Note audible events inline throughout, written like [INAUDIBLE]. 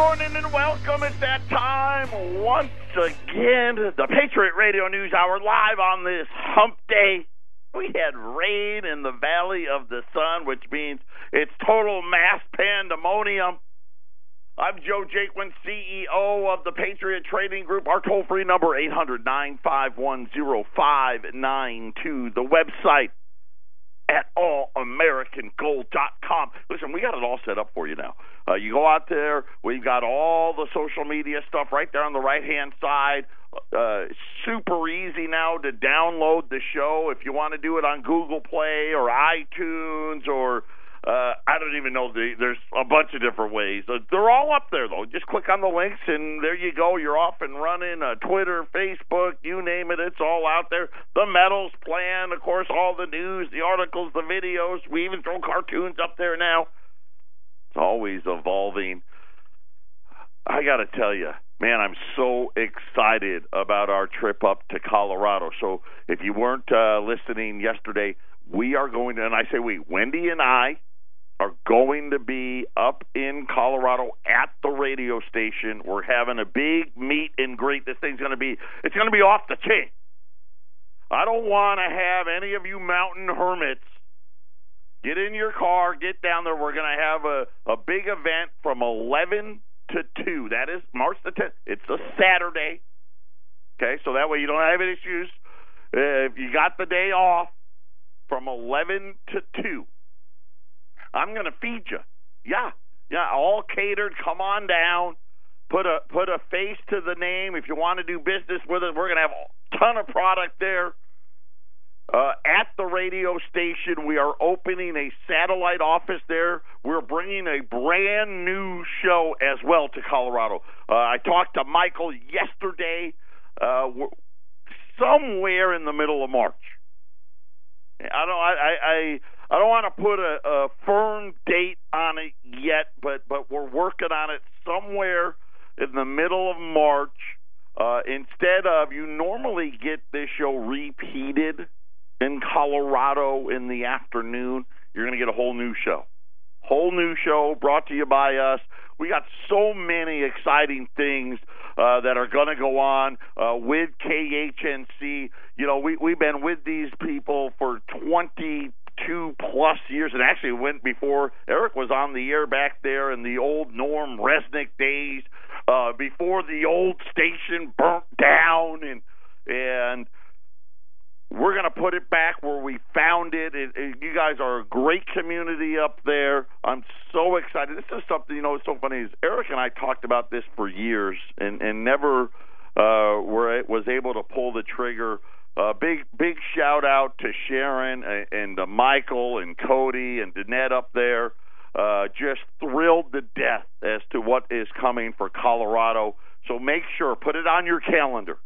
morning and welcome. It's that time once again. The Patriot Radio News Hour live on this hump day. We had rain in the Valley of the Sun, which means it's total mass pandemonium. I'm Joe Jaquin, CEO of the Patriot Trading Group. Our toll free number, 800 951 0592. The website, at allamericangold.com. Listen, we got it all set up for you now. Uh, you go out there, we've got all the social media stuff right there on the right hand side. Uh, super easy now to download the show if you want to do it on Google Play or iTunes or uh, I don't even know. The, there's a bunch of different ways. Uh, they're all up there though. Just click on the links and there you go. You're off and running. Uh, Twitter, Facebook, you name it. It's all out there. The medals plan, of course, all the news, the articles, the videos. We even throw cartoons up there now. It's always evolving. I got to tell you, man, I'm so excited about our trip up to Colorado. So if you weren't uh, listening yesterday, we are going to, and I say we, Wendy and I are going to be up in Colorado at the radio station. We're having a big meet and greet. This thing's going to be it's going to be off the chain. I don't want to have any of you mountain hermits get in your car, get down there. We're going to have a a big event from 11 to 2. That is March the 10th. It's a Saturday. Okay, so that way you don't have any issues. Uh, if you got the day off from 11 to 2 I'm going to feed you. Yeah, yeah, all catered. Come on down. Put a put a face to the name. If you want to do business with us, we're going to have a ton of product there. Uh, at the radio station, we are opening a satellite office there. We're bringing a brand new show as well to Colorado. Uh, I talked to Michael yesterday. Uh, somewhere in the middle of March. I don't. I, I, I I don't want to put a, a firm date on it yet, but but we're working on it somewhere in the middle of March. Uh, instead of you normally get this show repeated in Colorado in the afternoon, you're going to get a whole new show. Whole new show brought to you by us. We got so many exciting things uh, that are going to go on uh, with KHNC. You know, we we've been with these people for 20 two plus years, and actually went before Eric was on the air back there in the old Norm Resnick days, uh, before the old station burnt down, and and we're going to put it back where we found it. It, it. You guys are a great community up there. I'm so excited. This is something you know. It's so funny. Is Eric and I talked about this for years, and and never uh, were was able to pull the trigger uh, big big shout out to Sharon and, uh, Michael and Cody and Danette up there. Uh, just thrilled to death as to what is coming for Colorado. So make sure put it on your calendar.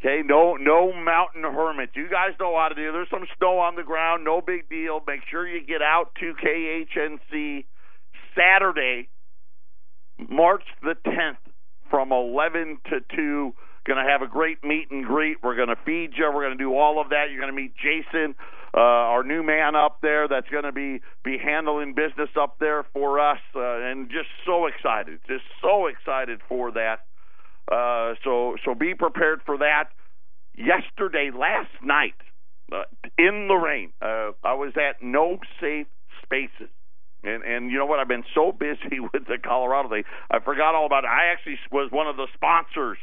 Okay, no no mountain hermits. You guys know how to do. There's some snow on the ground, no big deal. Make sure you get out to KHNC Saturday, March the 10th, from 11 to 2 Going to have a great meet and greet. We're going to feed you. We're going to do all of that. You're going to meet Jason, uh, our new man up there, that's going to be be handling business up there for us, uh, and just so excited, just so excited for that. Uh, so so be prepared for that. Yesterday, last night, uh, in the rain, uh, I was at No Safe Spaces. And and you know what? I've been so [LAUGHS] busy with the Colorado thing, I forgot all about it. I actually was one of the sponsors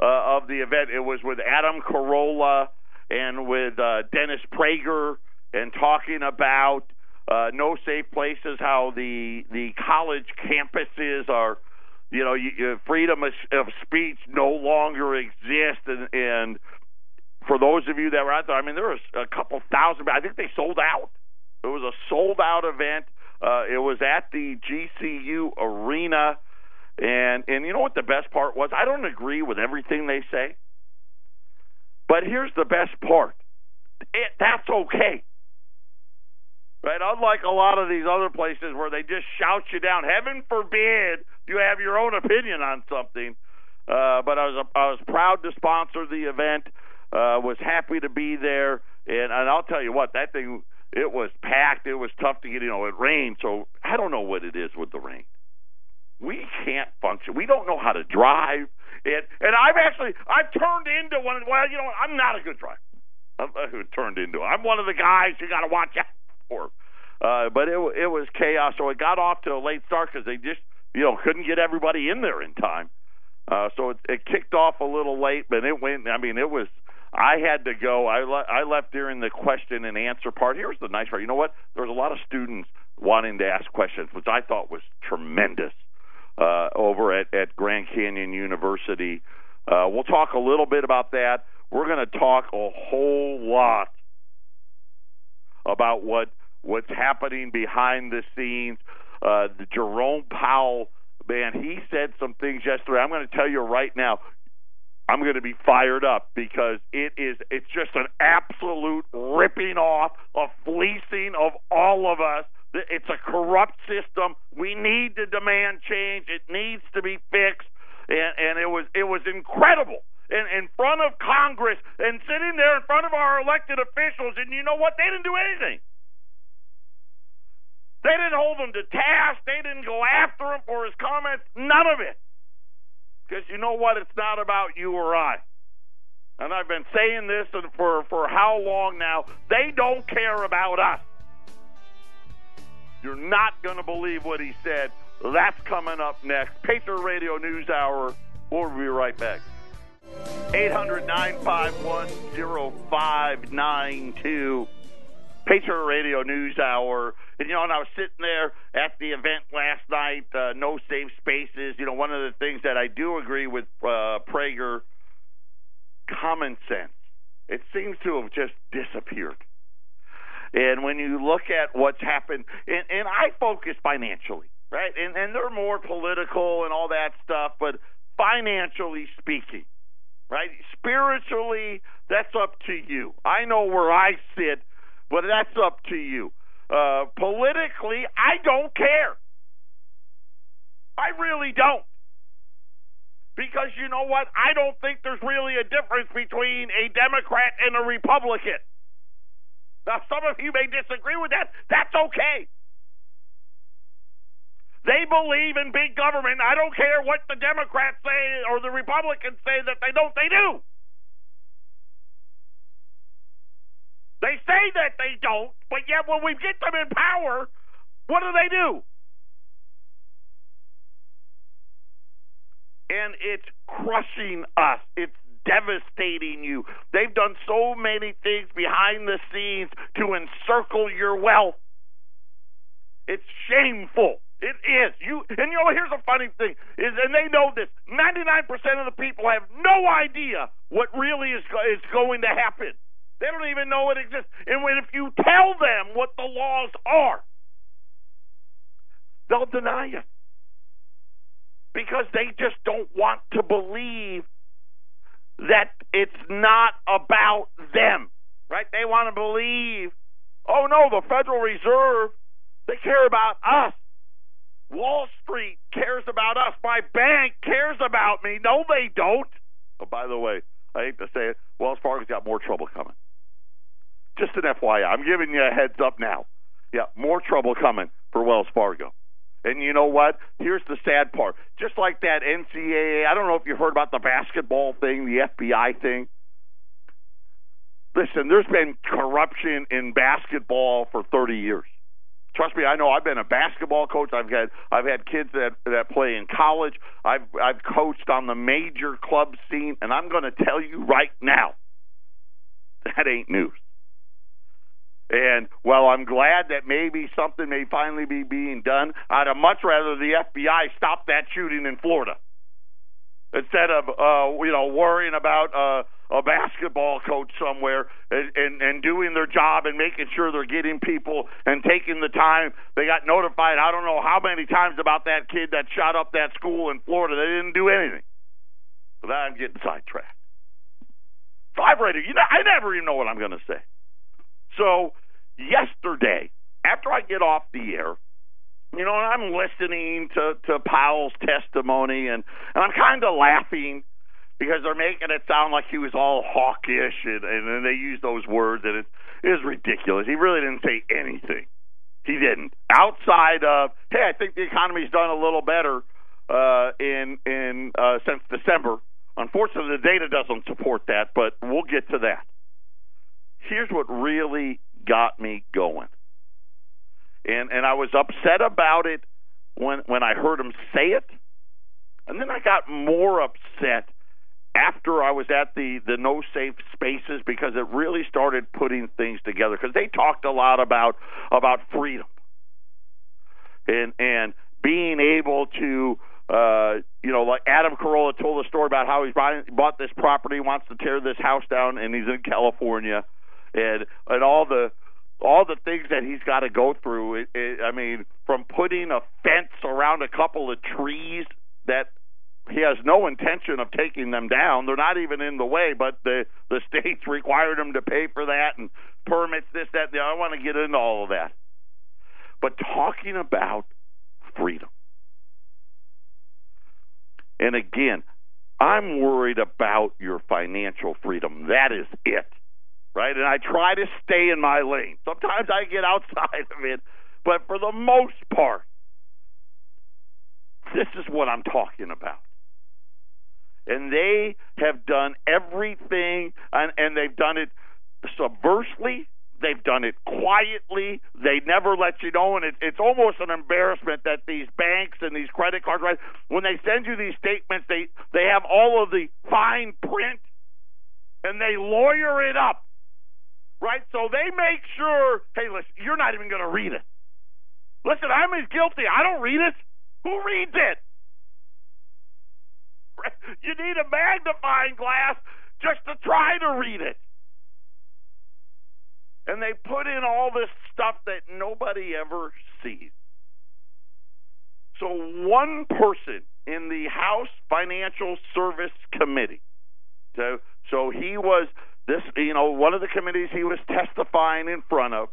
uh, of the event. It was with Adam Carolla and with uh, Dennis Prager and talking about uh, no safe places, how the the college campuses are, you know, you, freedom of, of speech no longer exists, and, and for those of you that were out there, I mean, there was a couple thousand. I think they sold out. It was a sold out event. Uh, it was at the GCU Arena. And and you know what the best part was? I don't agree with everything they say. But here's the best part. It, that's okay. Right? Unlike a lot of these other places where they just shout you down. Heaven forbid you have your own opinion on something. Uh, but I was I was proud to sponsor the event. Uh, was happy to be there, and and I'll tell you what that thing it was packed. It was tough to get. You know, it rained, so I don't know what it is with the rain. We can't function. We don't know how to drive. And and I've actually I've turned into one. Well, you know, I'm not a good driver. I'm uh, turned into. I'm one of the guys you got to watch out for. Uh, but it it was chaos. So it got off to a late start because they just you know couldn't get everybody in there in time. Uh, so it, it kicked off a little late, but it went. I mean, it was. I had to go. I le- I left during the question and answer part. Here's the nice part. You know what? There was a lot of students wanting to ask questions, which I thought was tremendous uh, over at, at Grand Canyon University. Uh, we'll talk a little bit about that. We're going to talk a whole lot about what what's happening behind the scenes. Uh, the Jerome Powell, man, he said some things yesterday. I'm going to tell you right now. I'm going to be fired up because it is it's just an absolute ripping off, a fleecing of all of us it's a corrupt system. We need to demand change. It needs to be fixed. And, and it was it was incredible in, in front of Congress and sitting there in front of our elected officials. And you know what? They didn't do anything. They didn't hold him to task. They didn't go after him for his comments. None of it. Because you know what? It's not about you or I. And I've been saying this for for how long now? They don't care about us. You're not going to believe what he said. That's coming up next. Patriot Radio News Hour. We'll be right back. 800 951 0592. Patriot Radio News Hour. And, you know, and I was sitting there at the event last night, uh, no safe spaces. You know, one of the things that I do agree with uh, Prager, common sense. It seems to have just disappeared. And when you look at what's happened, and, and I focus financially, right? And, and they're more political and all that stuff, but financially speaking, right? Spiritually, that's up to you. I know where I sit, but that's up to you. Uh, politically, I don't care. I really don't. Because you know what? I don't think there's really a difference between a Democrat and a Republican. Now, some of you may disagree with that. That's okay. They believe in big government. I don't care what the Democrats say or the Republicans say that they don't. They do. They say that they don't, but yet when we get them in power, what do they do? And it's crushing us. It's devastating you. They've done so many things behind the scenes to encircle your wealth. It's shameful. It is. You and you know here's a funny thing is and they know this. 99% of the people have no idea what really is is going to happen. They don't even know it exists. And when if you tell them what the laws are, they'll deny it. Because they just don't want to believe that it's not about them, right? They want to believe, oh no, the Federal Reserve, they care about us. Wall Street cares about us. My bank cares about me. No, they don't. Oh, by the way, I hate to say it, Wells Fargo's got more trouble coming. Just an FYI, I'm giving you a heads up now. Yeah, more trouble coming for Wells Fargo. And you know what? Here's the sad part. Just like that NCAA, I don't know if you heard about the basketball thing, the FBI thing. Listen, there's been corruption in basketball for 30 years. Trust me, I know. I've been a basketball coach. I've had I've had kids that that play in college. I've I've coached on the major club scene, and I'm going to tell you right now, that ain't news. And well, I'm glad that maybe something may finally be being done. I'd have much rather the FBI stop that shooting in Florida instead of uh, you know worrying about uh, a basketball coach somewhere and, and and doing their job and making sure they're getting people and taking the time. They got notified. I don't know how many times about that kid that shot up that school in Florida. They didn't do anything. But I'm getting sidetracked. Five radio. You know, I never even know what I'm going to say. So yesterday, after I get off the air, you know, I'm listening to to Powell's testimony, and and I'm kind of laughing because they're making it sound like he was all hawkish, and and then they use those words, and it is ridiculous. He really didn't say anything. He didn't. Outside of, hey, I think the economy's done a little better uh, in in uh, since December. Unfortunately, the data doesn't support that, but we'll get to that. Here's what really got me going, and and I was upset about it when when I heard him say it, and then I got more upset after I was at the the no safe spaces because it really started putting things together. Because they talked a lot about about freedom. And and being able to uh you know like Adam Carolla told a story about how he's bought this property wants to tear this house down and he's in California and and all the all the things that he's got to go through it, it, I mean from putting a fence around a couple of trees that he has no intention of taking them down. They're not even in the way, but the the [LAUGHS] states required him to pay for that and permits this that. I want to get into all of that, but talking about freedom, and again, I'm worried about your financial freedom. That is it, right? And I try to stay in my lane. Sometimes I get outside of it, but for the most part, this is what I'm talking about and they have done everything, and, and they've done it subversely. They've done it quietly. They never let you know, and it, it's almost an embarrassment that these banks and these credit cards, right? When they send you these statements, they they have all of the fine print, and they lawyer it up, right? So they make sure, hey, listen, you're not even going to read it. Listen, I'm as guilty. I don't read it. Who reads it? [LAUGHS] You need a magnifying glass just to try to read it. And they put in all this stuff that nobody ever sees. So one person in the House Financial Service Committee. So so he was this you know one of the committees he was testifying in front of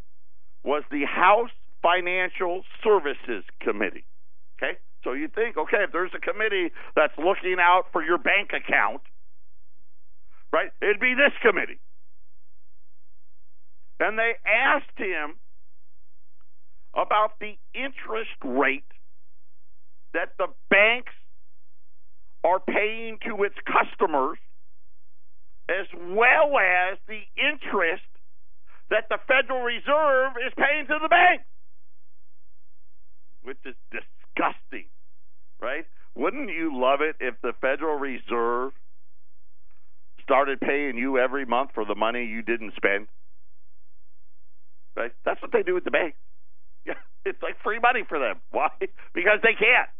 was the House Financial Services Committee. Okay? So you think, okay, if there's a committee that's looking out for your bank account, right, it'd be this committee. And they asked him about the interest rate that the banks are paying to its customers, as well as the interest that the Federal Reserve is paying to the banks, which is disgusting right? Wouldn't you love it if the Federal Reserve started paying you every month for the money you didn't spend? Right? That's what they do with the banks. [LAUGHS] Yeah, it's like free money for them. Why? Because they can't.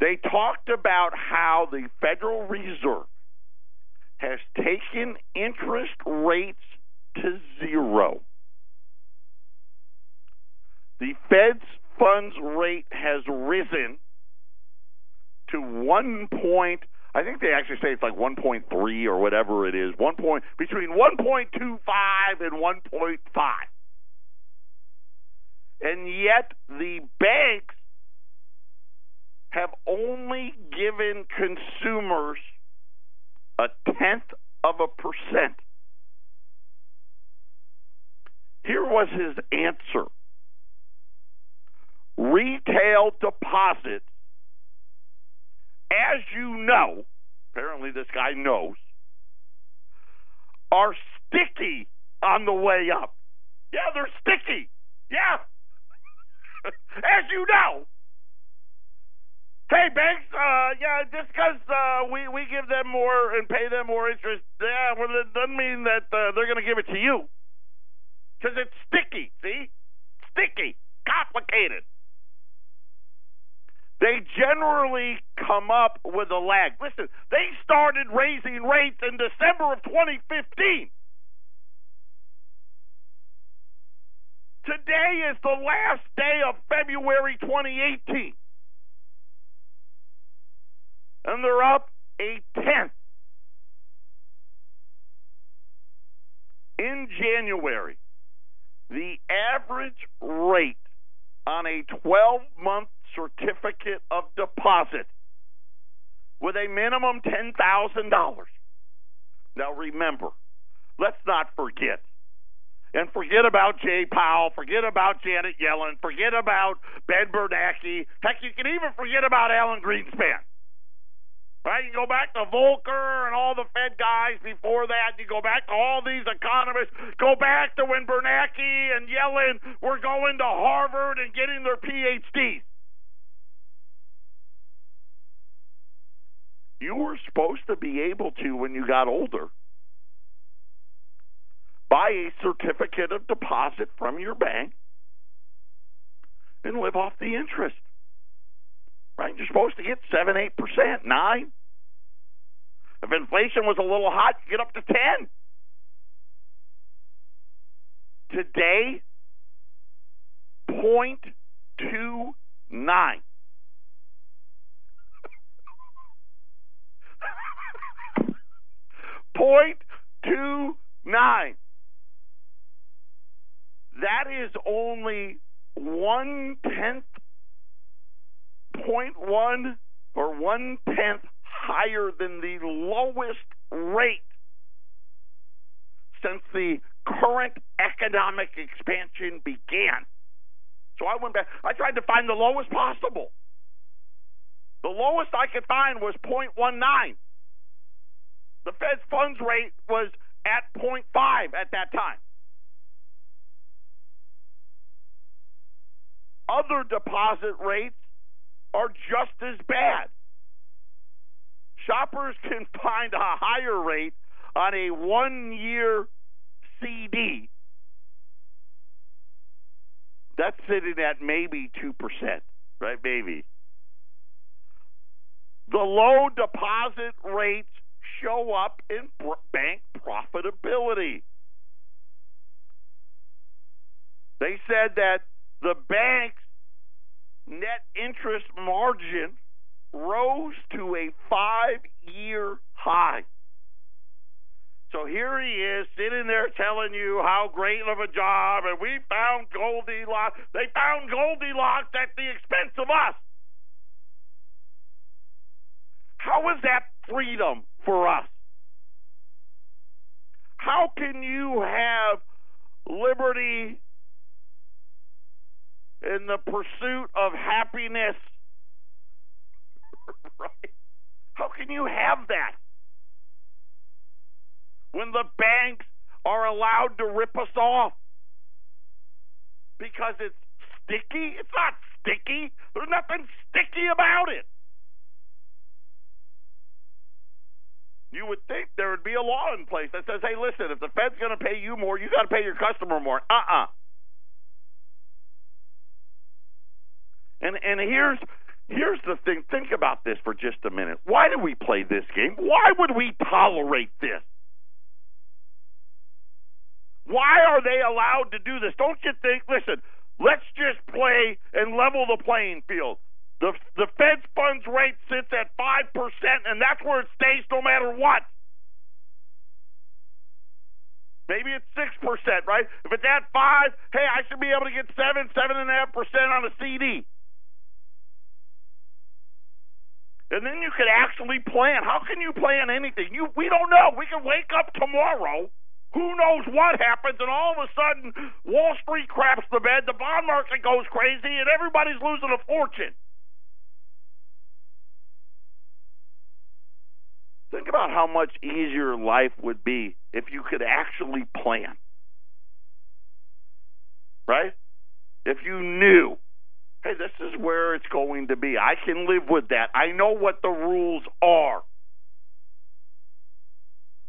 They talked about how the Federal Reserve has taken interest rates to zero. The Fed's funds rate has risen to one point. I think they actually say it's like 1.3 or whatever it is. One point between 1.25 and 1.5, and yet the banks have only given consumers a tenth of a percent. Here was his answer retail deposits, as you know, apparently this guy knows, are sticky on the way up. Yeah, they're sticky. Yeah. [LAUGHS] as you know. Hey, banks, uh, yeah, just because uh, we, we give them more and pay them more interest, yeah, well, it doesn't mean that uh, they're going to give it to you. Because it's sticky, see? Sticky, complicated they generally come up with a lag. Listen, they started raising rates in December of 2015. Today is the last day of February 2018. And they're up a tenth. In January, the average rate on a 12 month certificate of deposit with a minimum $10,000. Now remember, let's not forget, and forget about Jay Powell, forget about Janet Yellen, forget about Ben Bernanke. Heck, you can even forget about Alan Greenspan. Right? You go back to Volcker and all the Fed guys before that. You go back to all these economists. Go back to when Bernanke and Yellen were going to Harvard and getting their PhDs. You were supposed to be able to, when you got older, buy a certificate of deposit from your bank and live off the interest. Right? You're supposed to get seven, eight percent, nine. If inflation was a little hot, get up to ten. Today, point two nine. [LAUGHS] point two nine. That is only one tenth, point one or one tenth higher than the lowest rate since the current economic expansion began. So I went back. I tried to find the lowest possible. The lowest I could find was 0.19. The Fed's funds rate was at 0.5 at that time. Other deposit rates are just as bad. Shoppers can find a higher rate on a one year CD. That's sitting at maybe 2%, right? Maybe. The low deposit rates show up in bank profitability. They said that the bank's net interest margin rose to a five year high. So here he is sitting there telling you how great of a job, and we found Goldilocks. They found Goldilocks at the expense of us. How is that freedom for us? How can you have liberty in the pursuit of happiness. [LAUGHS] right? How can you have that? When the banks are allowed to rip us off because it's sticky? It's not sticky. There's nothing sticky about it. You would think there would be a law in place that says, hey, listen, if the Fed's going to pay you more, you got to pay your customer more. Uh uh-uh. uh And and here's here's the thing. Think about this for just a minute. Why do we play this game? Why would we tolerate this? Why are they allowed to do this? Don't you think? Listen, let's just play and level the playing field. The the Fed's funds rate sits at five percent, and that's where it stays no matter what. Maybe it's six percent, right? If it's at five, hey, I should be able to get seven, seven and a half percent on a CD. And then you could actually plan. How can you plan anything? You we don't know. We can wake up tomorrow. Who knows what happens, and all of a sudden Wall Street craps the bed, the bond market goes crazy, and everybody's losing a fortune. Think about how much easier life would be if you could actually plan. Right? If you knew hey, this is where it's going to be. I can live with that. I know what the rules are.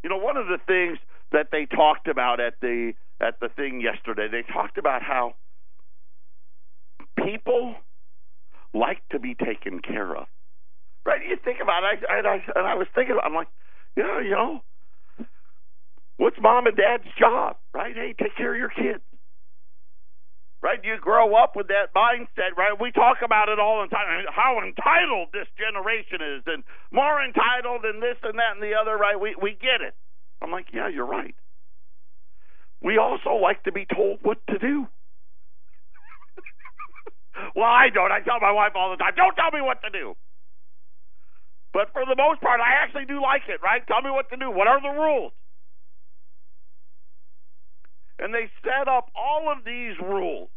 You know, one of the things that they talked about at the at the thing yesterday, they talked about how people like to be taken care of. Right? You think about it, I, I, and I was thinking, I'm like, yeah, you know, what's mom and dad's job? Right? Hey, take care of your kids right? You grow up with that mindset, right? We talk about it all the time, how entitled this generation is, and more entitled than this and that and the other, right? We we get it. I'm like, yeah, you're right. We also like to be told what to do. [LAUGHS] well, I don't. I tell my wife all the time, don't tell me what to do. But for the most part, I actually do like it, right? Tell me what to do. What are the rules? And they set up all of these rules.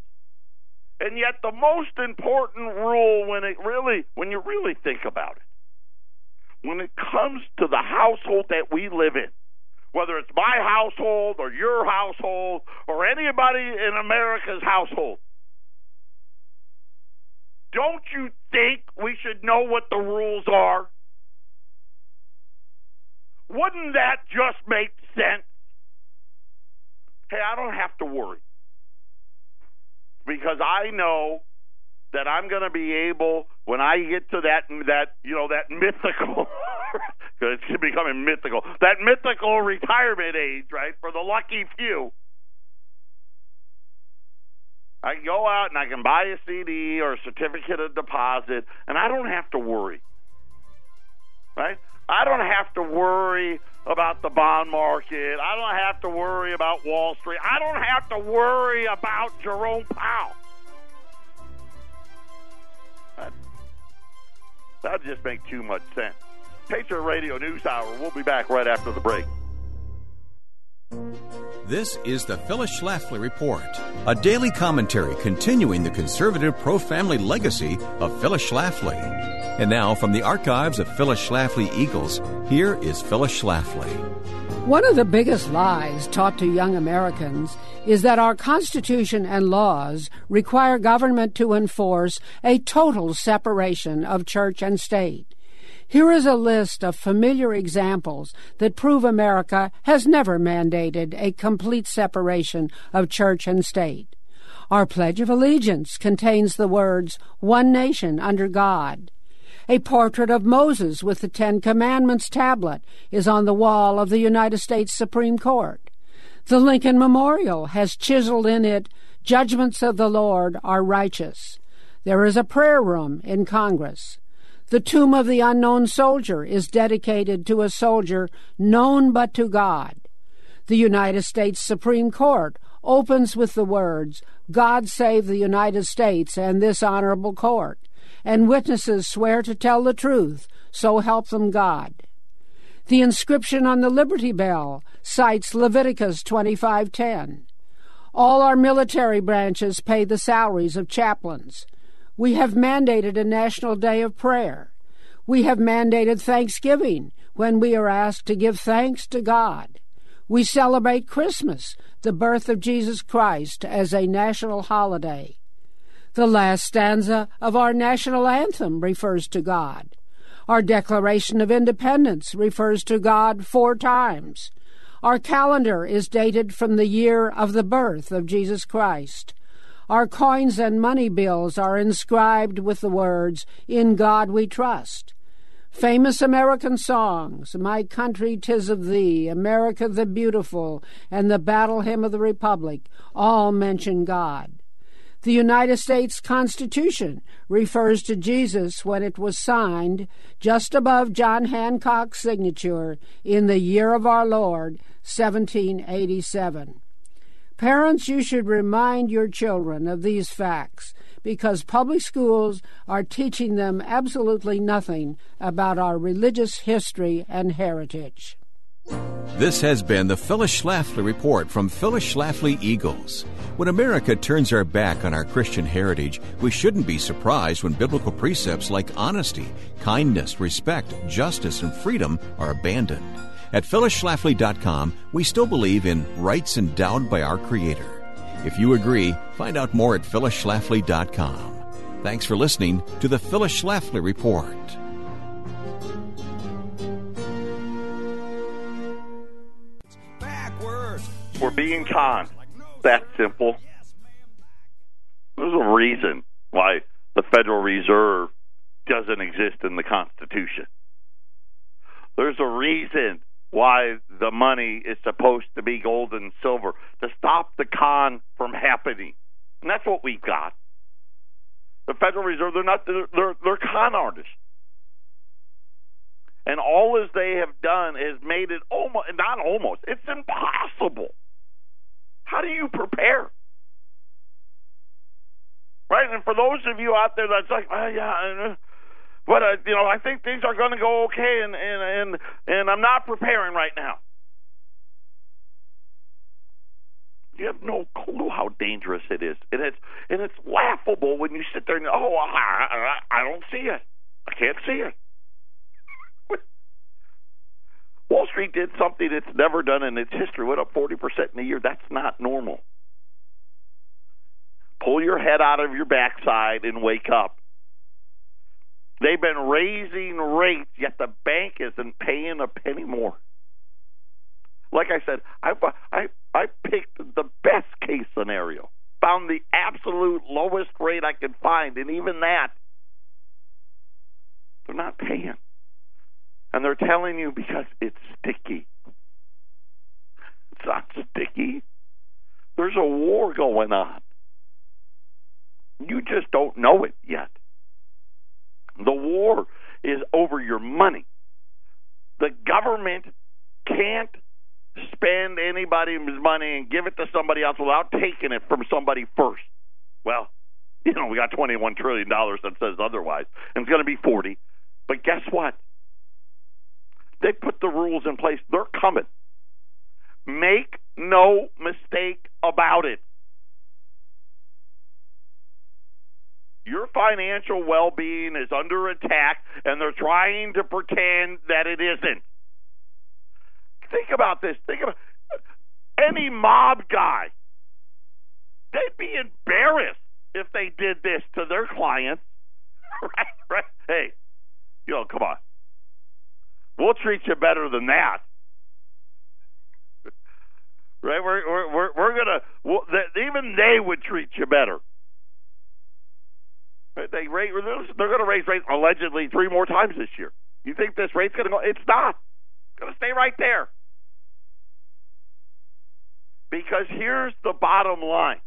And yet the most important rule when it really when you really think about it, when it comes to the household that we live in, whether it's my household or your household or anybody in America's household, don't you think we should know what the rules are? Wouldn't that just make sense? Hey, I don't have to worry. Because I know that I'm going to be able when I get to that that you know that mythical [LAUGHS] because it's becoming mythical that mythical retirement age right for the lucky few I can go out and I can buy a CD or a certificate of deposit, and I don't have to worry. Right? I don't have to worry about the bond market. I don't have to worry about Wall Street. I don't have to worry about Jerome Powell. That, that just makes too much sense. Patriot Radio News Hour. We'll be back right after the break. This is the Phyllis Schlafly Report, a daily commentary continuing the conservative pro family legacy of Phyllis Schlafly. And now, from the archives of Phyllis Schlafly Eagles, here is Phyllis Schlafly. One of the biggest lies taught to young Americans is that our Constitution and laws require government to enforce a total separation of church and state. Here is a list of familiar examples that prove America has never mandated a complete separation of church and state. Our Pledge of Allegiance contains the words, One Nation under God. A portrait of Moses with the Ten Commandments tablet is on the wall of the United States Supreme Court. The Lincoln Memorial has chiseled in it, Judgments of the Lord are righteous. There is a prayer room in Congress. The tomb of the unknown soldier is dedicated to a soldier known but to God. The United States Supreme Court opens with the words, God save the United States and this honorable court, and witnesses swear to tell the truth, so help them God. The inscription on the Liberty Bell cites Leviticus 25:10. All our military branches pay the salaries of chaplains. We have mandated a national day of prayer. We have mandated Thanksgiving when we are asked to give thanks to God. We celebrate Christmas, the birth of Jesus Christ, as a national holiday. The last stanza of our national anthem refers to God. Our Declaration of Independence refers to God four times. Our calendar is dated from the year of the birth of Jesus Christ. Our coins and money bills are inscribed with the words, In God We Trust. Famous American songs, My Country Tis of Thee, America the Beautiful, and the Battle Hymn of the Republic, all mention God. The United States Constitution refers to Jesus when it was signed just above John Hancock's signature in the year of our Lord, 1787. Parents, you should remind your children of these facts because public schools are teaching them absolutely nothing about our religious history and heritage. This has been the Phyllis Schlafly Report from Phyllis Schlafly Eagles. When America turns our back on our Christian heritage, we shouldn't be surprised when biblical precepts like honesty, kindness, respect, justice, and freedom are abandoned. At phyllisschlafly.com, we still believe in rights endowed by our Creator. If you agree, find out more at phyllisschlafly.com. Thanks for listening to the Phyllis Schlafly Report. We're being conned. That simple. There's a reason why the Federal Reserve doesn't exist in the Constitution. There's a reason why the money is supposed to be gold and silver to stop the con from happening. And that's what we've got. The Federal Reserve, they're not they're they're, con artists. And all as they have done is made it almost not almost, it's impossible. How do you prepare? Right? And for those of you out there that's like, oh, yeah, but uh, you know, I think things are going to go okay, and and and and I'm not preparing right now. You have no clue how dangerous it is, and it's and it's laughable when you sit there and oh, I, I, I don't see it. I can't see it. [LAUGHS] Wall Street did something it's never done in its history. Went up forty percent in a year. That's not normal. Pull your head out of your backside and wake up. They've been raising rates, yet the bank isn't paying a penny more. Like I said, I I I picked the best case scenario, found the absolute lowest rate I could find, and even that, they're not paying. And they're telling you because it's sticky. It's not sticky. There's a war going on. You just don't know it yet. The war is over your money. The government can't spend anybody's money and give it to somebody else without taking it from somebody first. Well, [LAUGHS] you know, we got $21 trillion that says otherwise, and it's going to be 40. But guess what? They put the rules in place. They're coming. Make no mistake about it. Your financial well being is under attack, and they're trying to pretend that it isn't. Think about this. Think about any mob guy. They'd be embarrassed if they did this to their clients. [LAUGHS] right, right. Hey, you know, come on. We'll treat you better than that. [LAUGHS] right? We're we're we're, we're gonna we'll, even they would treat you better. They rate, they're going to raise rates allegedly three more times this year. You think this rate's going to go? It's not. It's going to stay right there. Because here's the bottom line.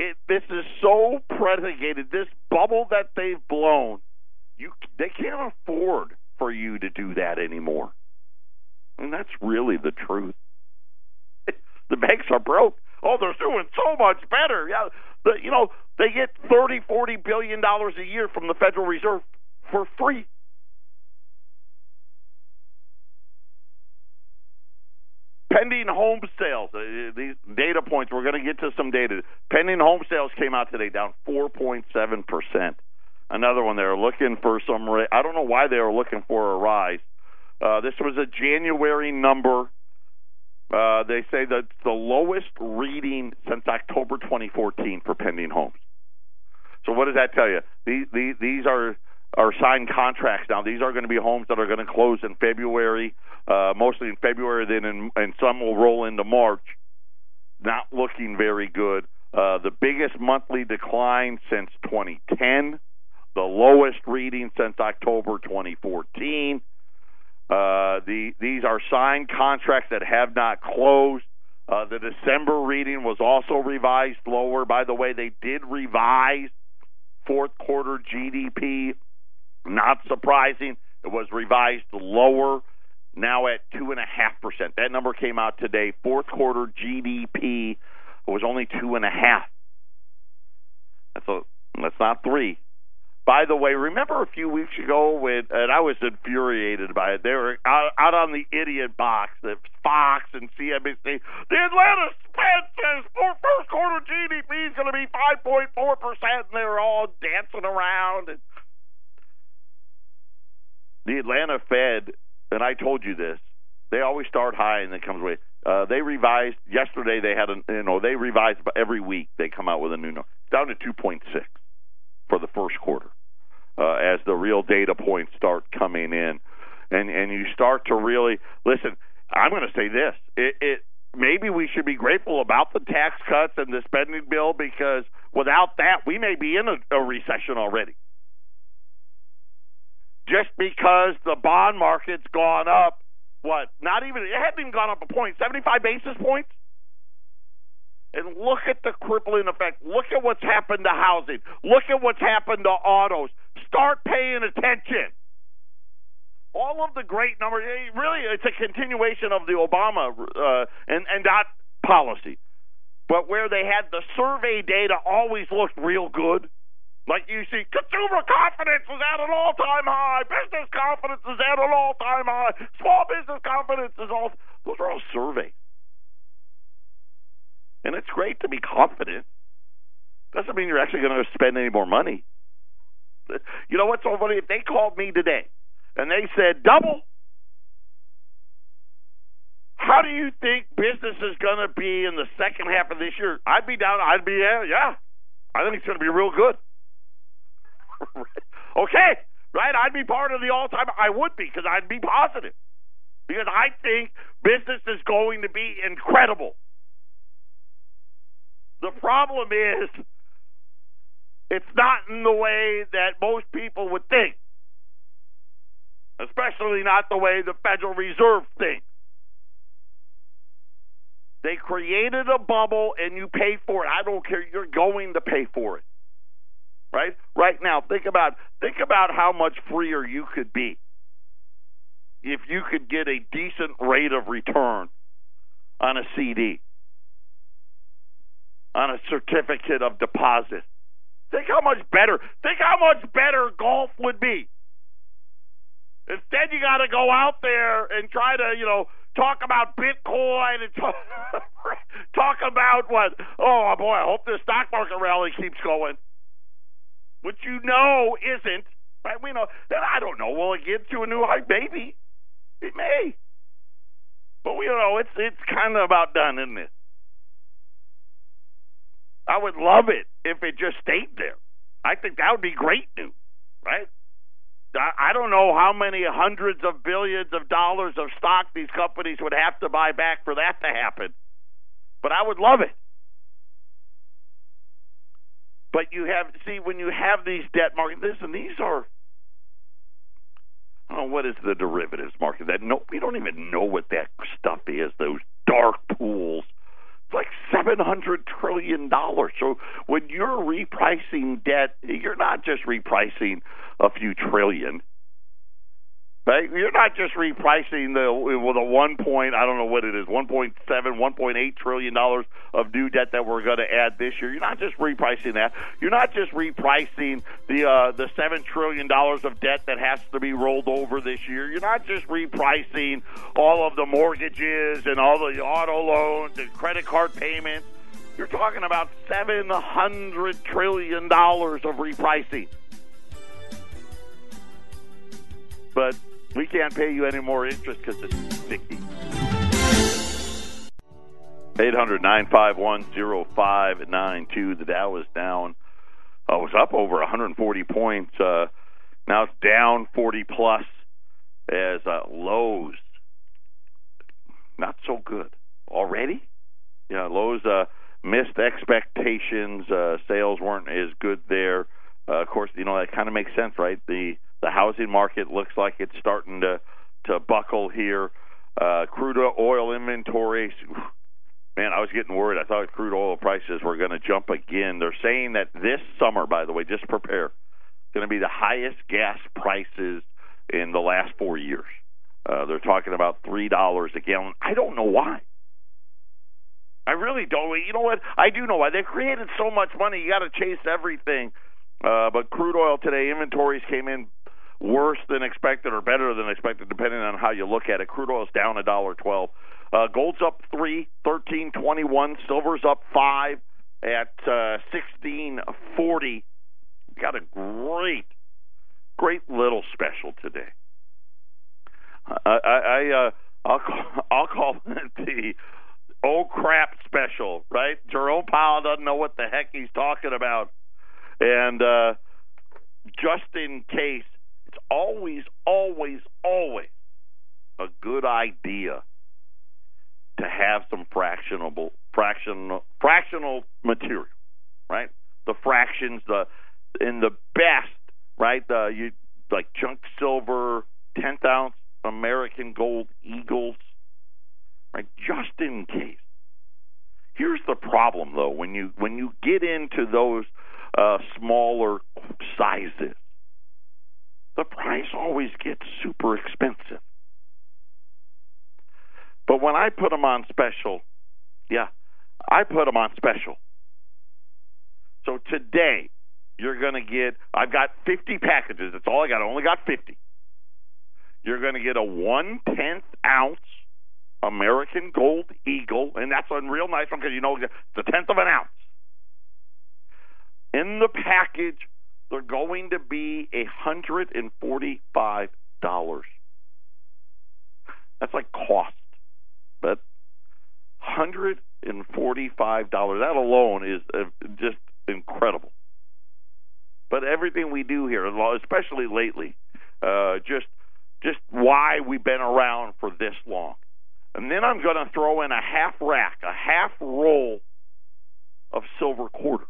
It, this is so predicated. This bubble that they've blown, you they can't afford for you to do that anymore. And that's really the truth. [LAUGHS] The banks are broke. Oh, they're doing so much better. Yeah, the, you know they get thirty, forty billion dollars a year from the Federal Reserve for free. Pending home sales. Uh, these data points. We're going to get to some data. Pending home sales came out today, down four point seven percent. Another one. They're looking for some. I don't know why they were looking for a rise. Uh, this was a January number. Uh, they say that the lowest reading since October 2014 for pending homes. So what does that tell you? These, these, these are are signed contracts now. These are going to be homes that are going to close in February, uh, mostly in February, then in, and some will roll into March. Not looking very good. Uh, the biggest monthly decline since 2010, the lowest reading since October 2014. Uh, the these are signed contracts that have not closed. Uh, the December reading was also revised lower. By the way, they did revise fourth quarter GDP. Not surprising. It was revised lower, now at two and a half percent. That number came out today. Fourth quarter GDP was only two and a half. That's a that's not three. By the way, remember a few weeks ago when, and I was infuriated by it. They were out, out on the idiot box that Fox and CNBC. The Atlanta Fed says first quarter GDP is going to be 5.4 percent, and they were all dancing around. And the Atlanta Fed, and I told you this. They always start high and then comes away. Uh, they revised yesterday. They had a you know they revised every week. They come out with a new number. Down to 2.6 for the first quarter uh, as the real data points start coming in, and and you start to really listen. I'm going to say this: it, it maybe we should be grateful about the tax cuts and the spending bill because without that, we may be in a, a recession already. Just because the bond market's gone up, what? Not even it hadn't even gone up a point, 75 basis points and look at the crippling effect. Look at what's happened to housing. Look at what's happened to autos. Start paying attention. All of the great numbers, eh, really, it's a continuation of the Obama uh, and and that policy, but where they had the survey data always looked real good. Like you see, consumer confidence is at an all-time high. Business confidence is at an all-time high. Small business confidence is all. Those are all surveys. And it's great to be confident. Doesn't mean you're actually going to spend any more money. You know what's so funny? If they called me today and they said double, how do you think business is going to be in the second half of this year? I'd be down. I'd be yeah, yeah. I think it's going to be real good. [LAUGHS] okay, right? I'd be part of the all-time. I would be because I'd be positive because I think business is going to be incredible. The problem is it's not in the way that most people would think, especially not the way the Federal Reserve thinks. They created a bubble and you pay for it. I don't care. You're going to pay for it. Right? Right now, think about think about how much freer you could be if you could get a decent rate of return on a CD, on a certificate of deposit. Think how much better. Think how much better golf would be. Instead, you got to go out there and try to, you know, talk about Bitcoin and talk, [LAUGHS] talk about what? Oh boy, I hope the stock market rally keeps going. Which you know isn't. Right? We know that I don't know. Will it get to a new high? Maybe. It may. But we know it's it's kind of about done, isn't it? I would love it if it just stayed there. I think that would be great news, right? I don't know how many hundreds of billions of dollars of stock these companies would have to buy back for that to happen, but I would love it. But you have see when you have these debt markets. Listen, these are. I don't know what is the derivatives market that no we don't even know what that stuff is. Those dark pools. It's like seven hundred trillion dollars. So when you're repricing debt, you're not just repricing a few trillion. Right? You're not just repricing the with a one point I don't know what it is one point seven one point eight trillion dollars of new debt that we're going to add this year. You're not just repricing that. You're not just repricing the uh, the seven trillion dollars of debt that has to be rolled over this year. You're not just repricing all of the mortgages and all the auto loans and credit card payments. You're talking about seven hundred trillion dollars of repricing. but we can't pay you any more interest because it's sticky. 800 951 0592. The Dow is down. Uh, was up over 140 points. Uh, now it's down 40 plus as uh, Lowe's. Not so good already. Yeah, Lowe's uh, missed expectations. Uh, sales weren't as good there. Uh, of course, you know that kind of makes sense, right? The the housing market looks like it's starting to to buckle here. Uh, crude oil inventories. Man, I was getting worried. I thought crude oil prices were going to jump again. They're saying that this summer, by the way, just prepare, going to be the highest gas prices in the last four years. Uh, they're talking about three dollars a gallon. I don't know why. I really don't. You know what? I do know why. They've created so much money. You got to chase everything. Uh, but crude oil today, inventories came in worse than expected or better than expected, depending on how you look at it. Crude oil is down a dollar twelve. Uh, gold's up three, thirteen twenty one. Silver's up five at uh, sixteen forty. Got a great, great little special today. I, I, I uh, I'll call, [LAUGHS] I'll call it the oh crap special, right? Jerome Powell doesn't know what the heck he's talking about, and uh, just in case it's always, always, always a good idea to have some fractionable fractional fractional material, right? The fractions, the in the best, right? The you like junk silver, tenth ounce American gold eagles, right? Just in case. Here's the problem, though, when you when you get into those uh, smaller sizes, price always gets super expensive. But when I put them on special, yeah, I put them on special. So today, you're going to get, I've got 50 packages. That's all I got. I only got 50. You're going to get a one tenth ounce American Gold Eagle, and that's a real nice one because you know it's a tenth of an ounce. In the package, they're going to be a hundred and forty-five dollars. That's like cost, but hundred and forty-five dollars. That alone is uh, just incredible. But everything we do here, especially lately, uh, just just why we've been around for this long. And then I'm going to throw in a half rack, a half roll of silver quarters.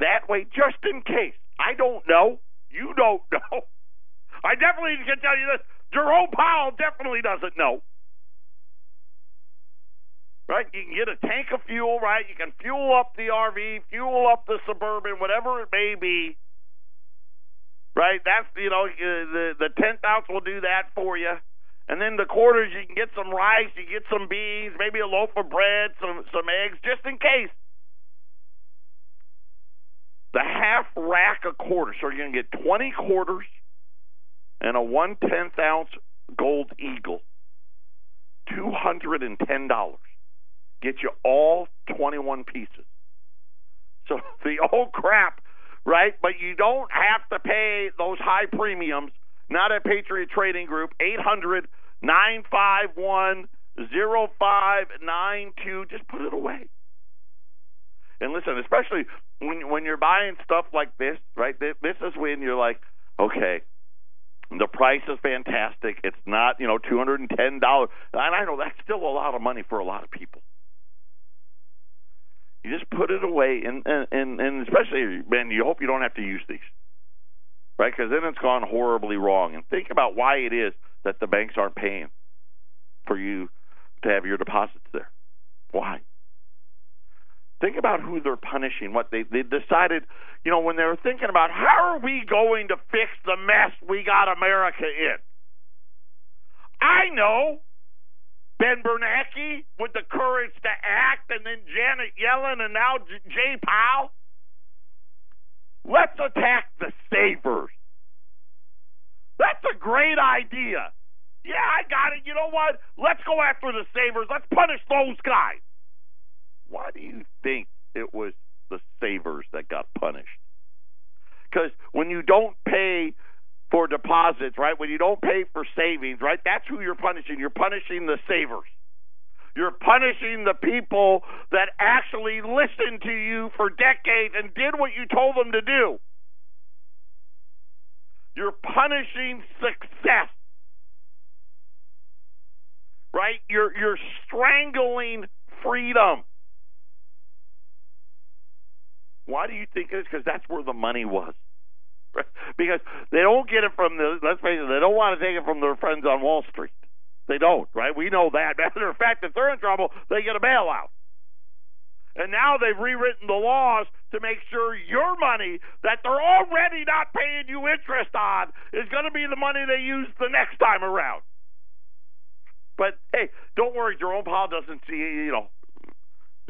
That way, just in case. I don't know. You don't [LAUGHS] know. I definitely can tell you this. Jerome Powell definitely doesn't know. Right? You can get a tank of fuel, right? You can fuel up the RV, fuel up the Suburban, whatever it may be. Right? That's, you know, uh, the, the 10th ounce will do that for you. And then the quarters, you can get some rice, you get some beans, maybe a loaf of bread, some some eggs, just in case. The half rack of quarters, so you're going to get 20 quarters and a one tenth ounce gold eagle. Two hundred and ten dollars. Get you all 21 pieces. So [LAUGHS] the old crap, right? But you don't have to pay those high premiums not at Patriot Trading Group, 800 951 0592. Just put it away. And listen, especially when when you're buying stuff like this, right? This is when you're like, okay, the price is fantastic. It's not, you know, two hundred and ten dollars, and I know that's still a lot of money for a lot of people. You just put it away, and and and especially, man, you hope you don't have to use these right? Because then it's gone horribly wrong. And think about why it is that the banks aren't paying for you to have your deposits there. Why? Think about who they're punishing. What they they decided, you know, when they were thinking about how are we going to fix the mess we got America in. I know Ben Bernanke with the courage to act, and then Janet Yellen, and now Jay Powell. Let's attack the savers. That's a great idea. Yeah, I got it. You know what? Let's go after the savers. Let's punish those guys. Why do you think it was the savers that got punished? Because when you don't pay for deposits, right? When you don't pay for savings, right? That's who you're punishing. You're punishing the savers. You're punishing the people that actually listened to you for decades and did what you told them to do. You're punishing success. Right? You're you're strangling freedom. Why do you think it is? Because that's where the money was. [LAUGHS] Because they don't get it from the let's face it, they don't want to take it from their friends on Wall Street. They don't, right? We know that. [LAUGHS] Matter of fact, if they're in trouble, they get a bailout. And now they've rewritten the laws to make sure your money that they're already not paying you interest on is going to be the money they use the next time around. But hey, don't worry, Jerome Powell doesn't see you know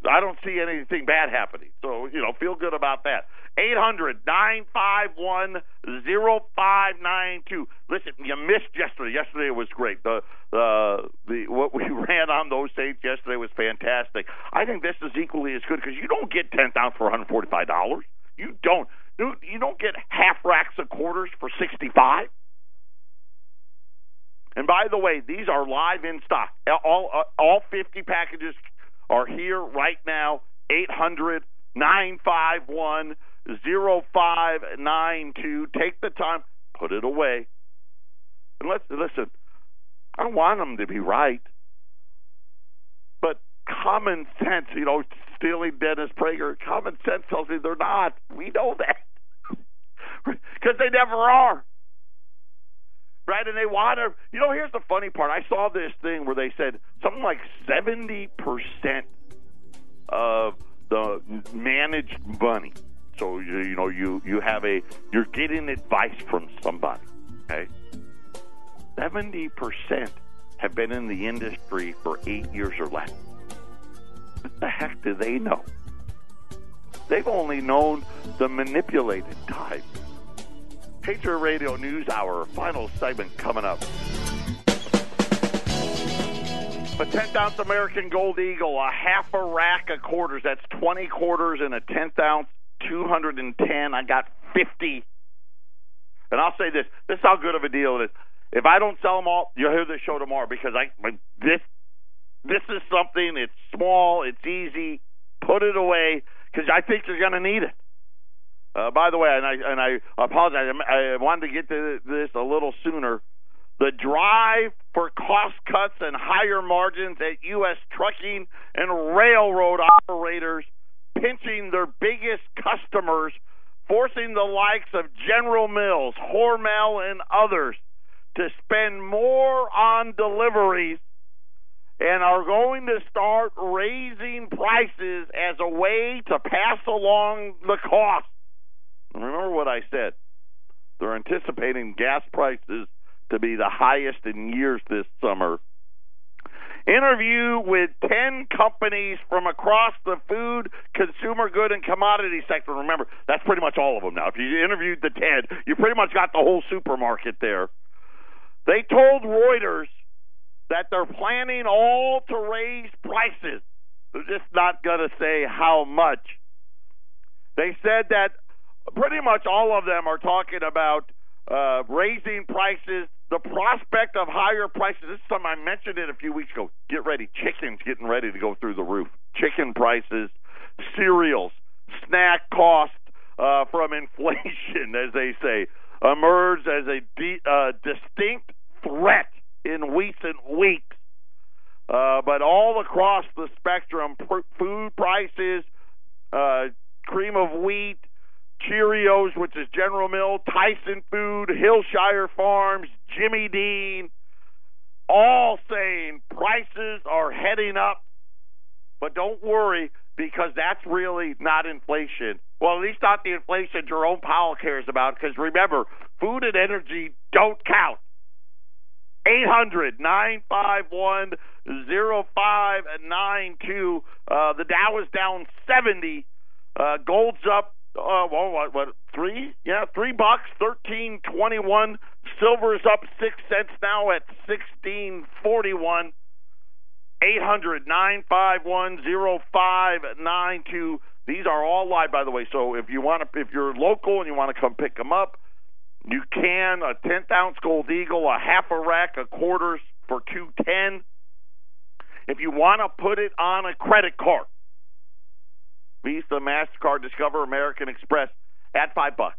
I don't see anything bad happening. So, you know, feel good about that. Eight hundred nine five one zero five nine two. Listen, you missed yesterday. Yesterday was great. The uh, the what we [LAUGHS] ran on those states yesterday was fantastic. I think this is equally as good because you don't get ten thousand for one hundred forty five dollars. You don't. Dude, you don't get half racks of quarters for sixty five. And by the way, these are live in stock. All all 50 packages are here right now. 800 951 0592. Take the time, put it away. And let's listen, I want them to be right. But common sense, you know, stealing Dennis Prager, common sense tells me they're not. We know that. [LAUGHS] Because they never are right? And they want to, you know, here's the funny part. I saw this thing where they said something like 70% of the managed money. So, you know, you, you have a, you're getting advice from somebody, okay? 70% have been in the industry for eight years or less. What the heck do they know? They've only known the manipulated type. Patriot Radio News Hour, final segment coming up. A 10th ounce American Gold Eagle, a half a rack of quarters. That's 20 quarters and a 10th ounce, 210. I got 50. And I'll say this: this is how good of a deal it is. If I don't sell them all, you'll hear this show tomorrow because I this this is something. It's small. It's easy. Put it away because I think you're going to need it. Uh, by the way, and I and I apologize. I wanted to get to this a little sooner. The drive for cost cuts and higher margins at U.S. trucking and railroad operators, pinching their biggest customers, forcing the likes of General Mills, Hormel, and others to spend more on deliveries and are going to start raising prices as a way to pass along the cost. Remember what I said. They're anticipating gas prices to be the highest in years this summer. Interview with 10 companies from across the food, consumer good, and commodity sector. Remember, that's pretty much all of them now. If you interviewed the 10, you pretty much got the whole supermarket there. They told Reuters that they're planning all to raise prices. They're just not going to say how much. They said that pretty much all of them are talking about uh, raising prices, the prospect of higher prices. This is something I mentioned it a few weeks ago. Get ready, chicken's getting ready to go through the roof. Chicken prices, cereals, snack cost uh, from [LAUGHS] inflation, as they say, emerged as a de- uh, distinct threat in recent weeks. Uh, but all across the spectrum, pr- food prices, uh, cream of wheat, Cheerios, which is General Mill, Tyson Food, Hillshire Farms, Jimmy Dean, all saying prices are heading up. But don't worry, because that's really not inflation. Well, at least not the inflation Jerome Powell cares about, because remember, food and energy don't count. 800 951 0592. Uh, the Dow is down 70. Uh, gold's up uh, well, what, what, three? Yeah, three bucks, thirteen twenty-one. Silver's up six cents now at sixteen forty-one. Eight hundred nine five one zero five nine two. These are all live, by the way. So if you want to, if you're local and you want to come pick them up, you can. A tenth ounce gold eagle, a half a rack of quarters for two ten. If you want to put it on a credit card, Visa, MasterCard, Discover, American Express at five bucks.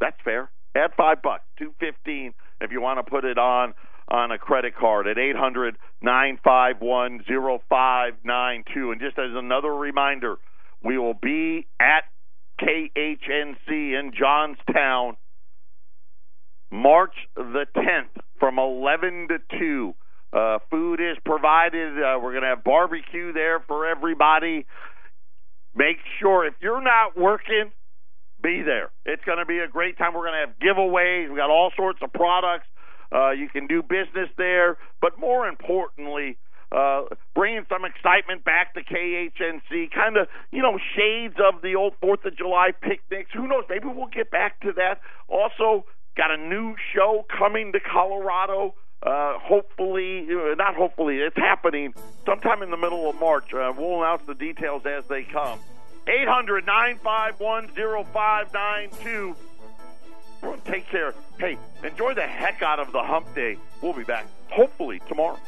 That's fair. At five bucks, two fifteen if you want to put it on on a credit card at eight hundred nine five one zero five nine two. And just as another reminder, we will be at KHNC in Johnstown March the 10th from 11 to 2. Uh, food is provided. Uh, we're going to have barbecue there for everybody. Make sure if you're not working, be there. It's going to be a great time. We're going to have giveaways. We got all sorts of products. Uh, you can do business there, but more importantly, uh, bringing some excitement back to KHNC, kind of, you know, shades of the old Fourth of July picnics. Who knows? Maybe we'll get back to that. Also, got a new show coming to Colorado. Uh, hopefully, uh, not hopefully, it's happening sometime in the middle of March. Uh, we'll announce the details as they come. 800 951 0592. Take care. Hey, enjoy the heck out of the hump day. We'll be back, hopefully, tomorrow.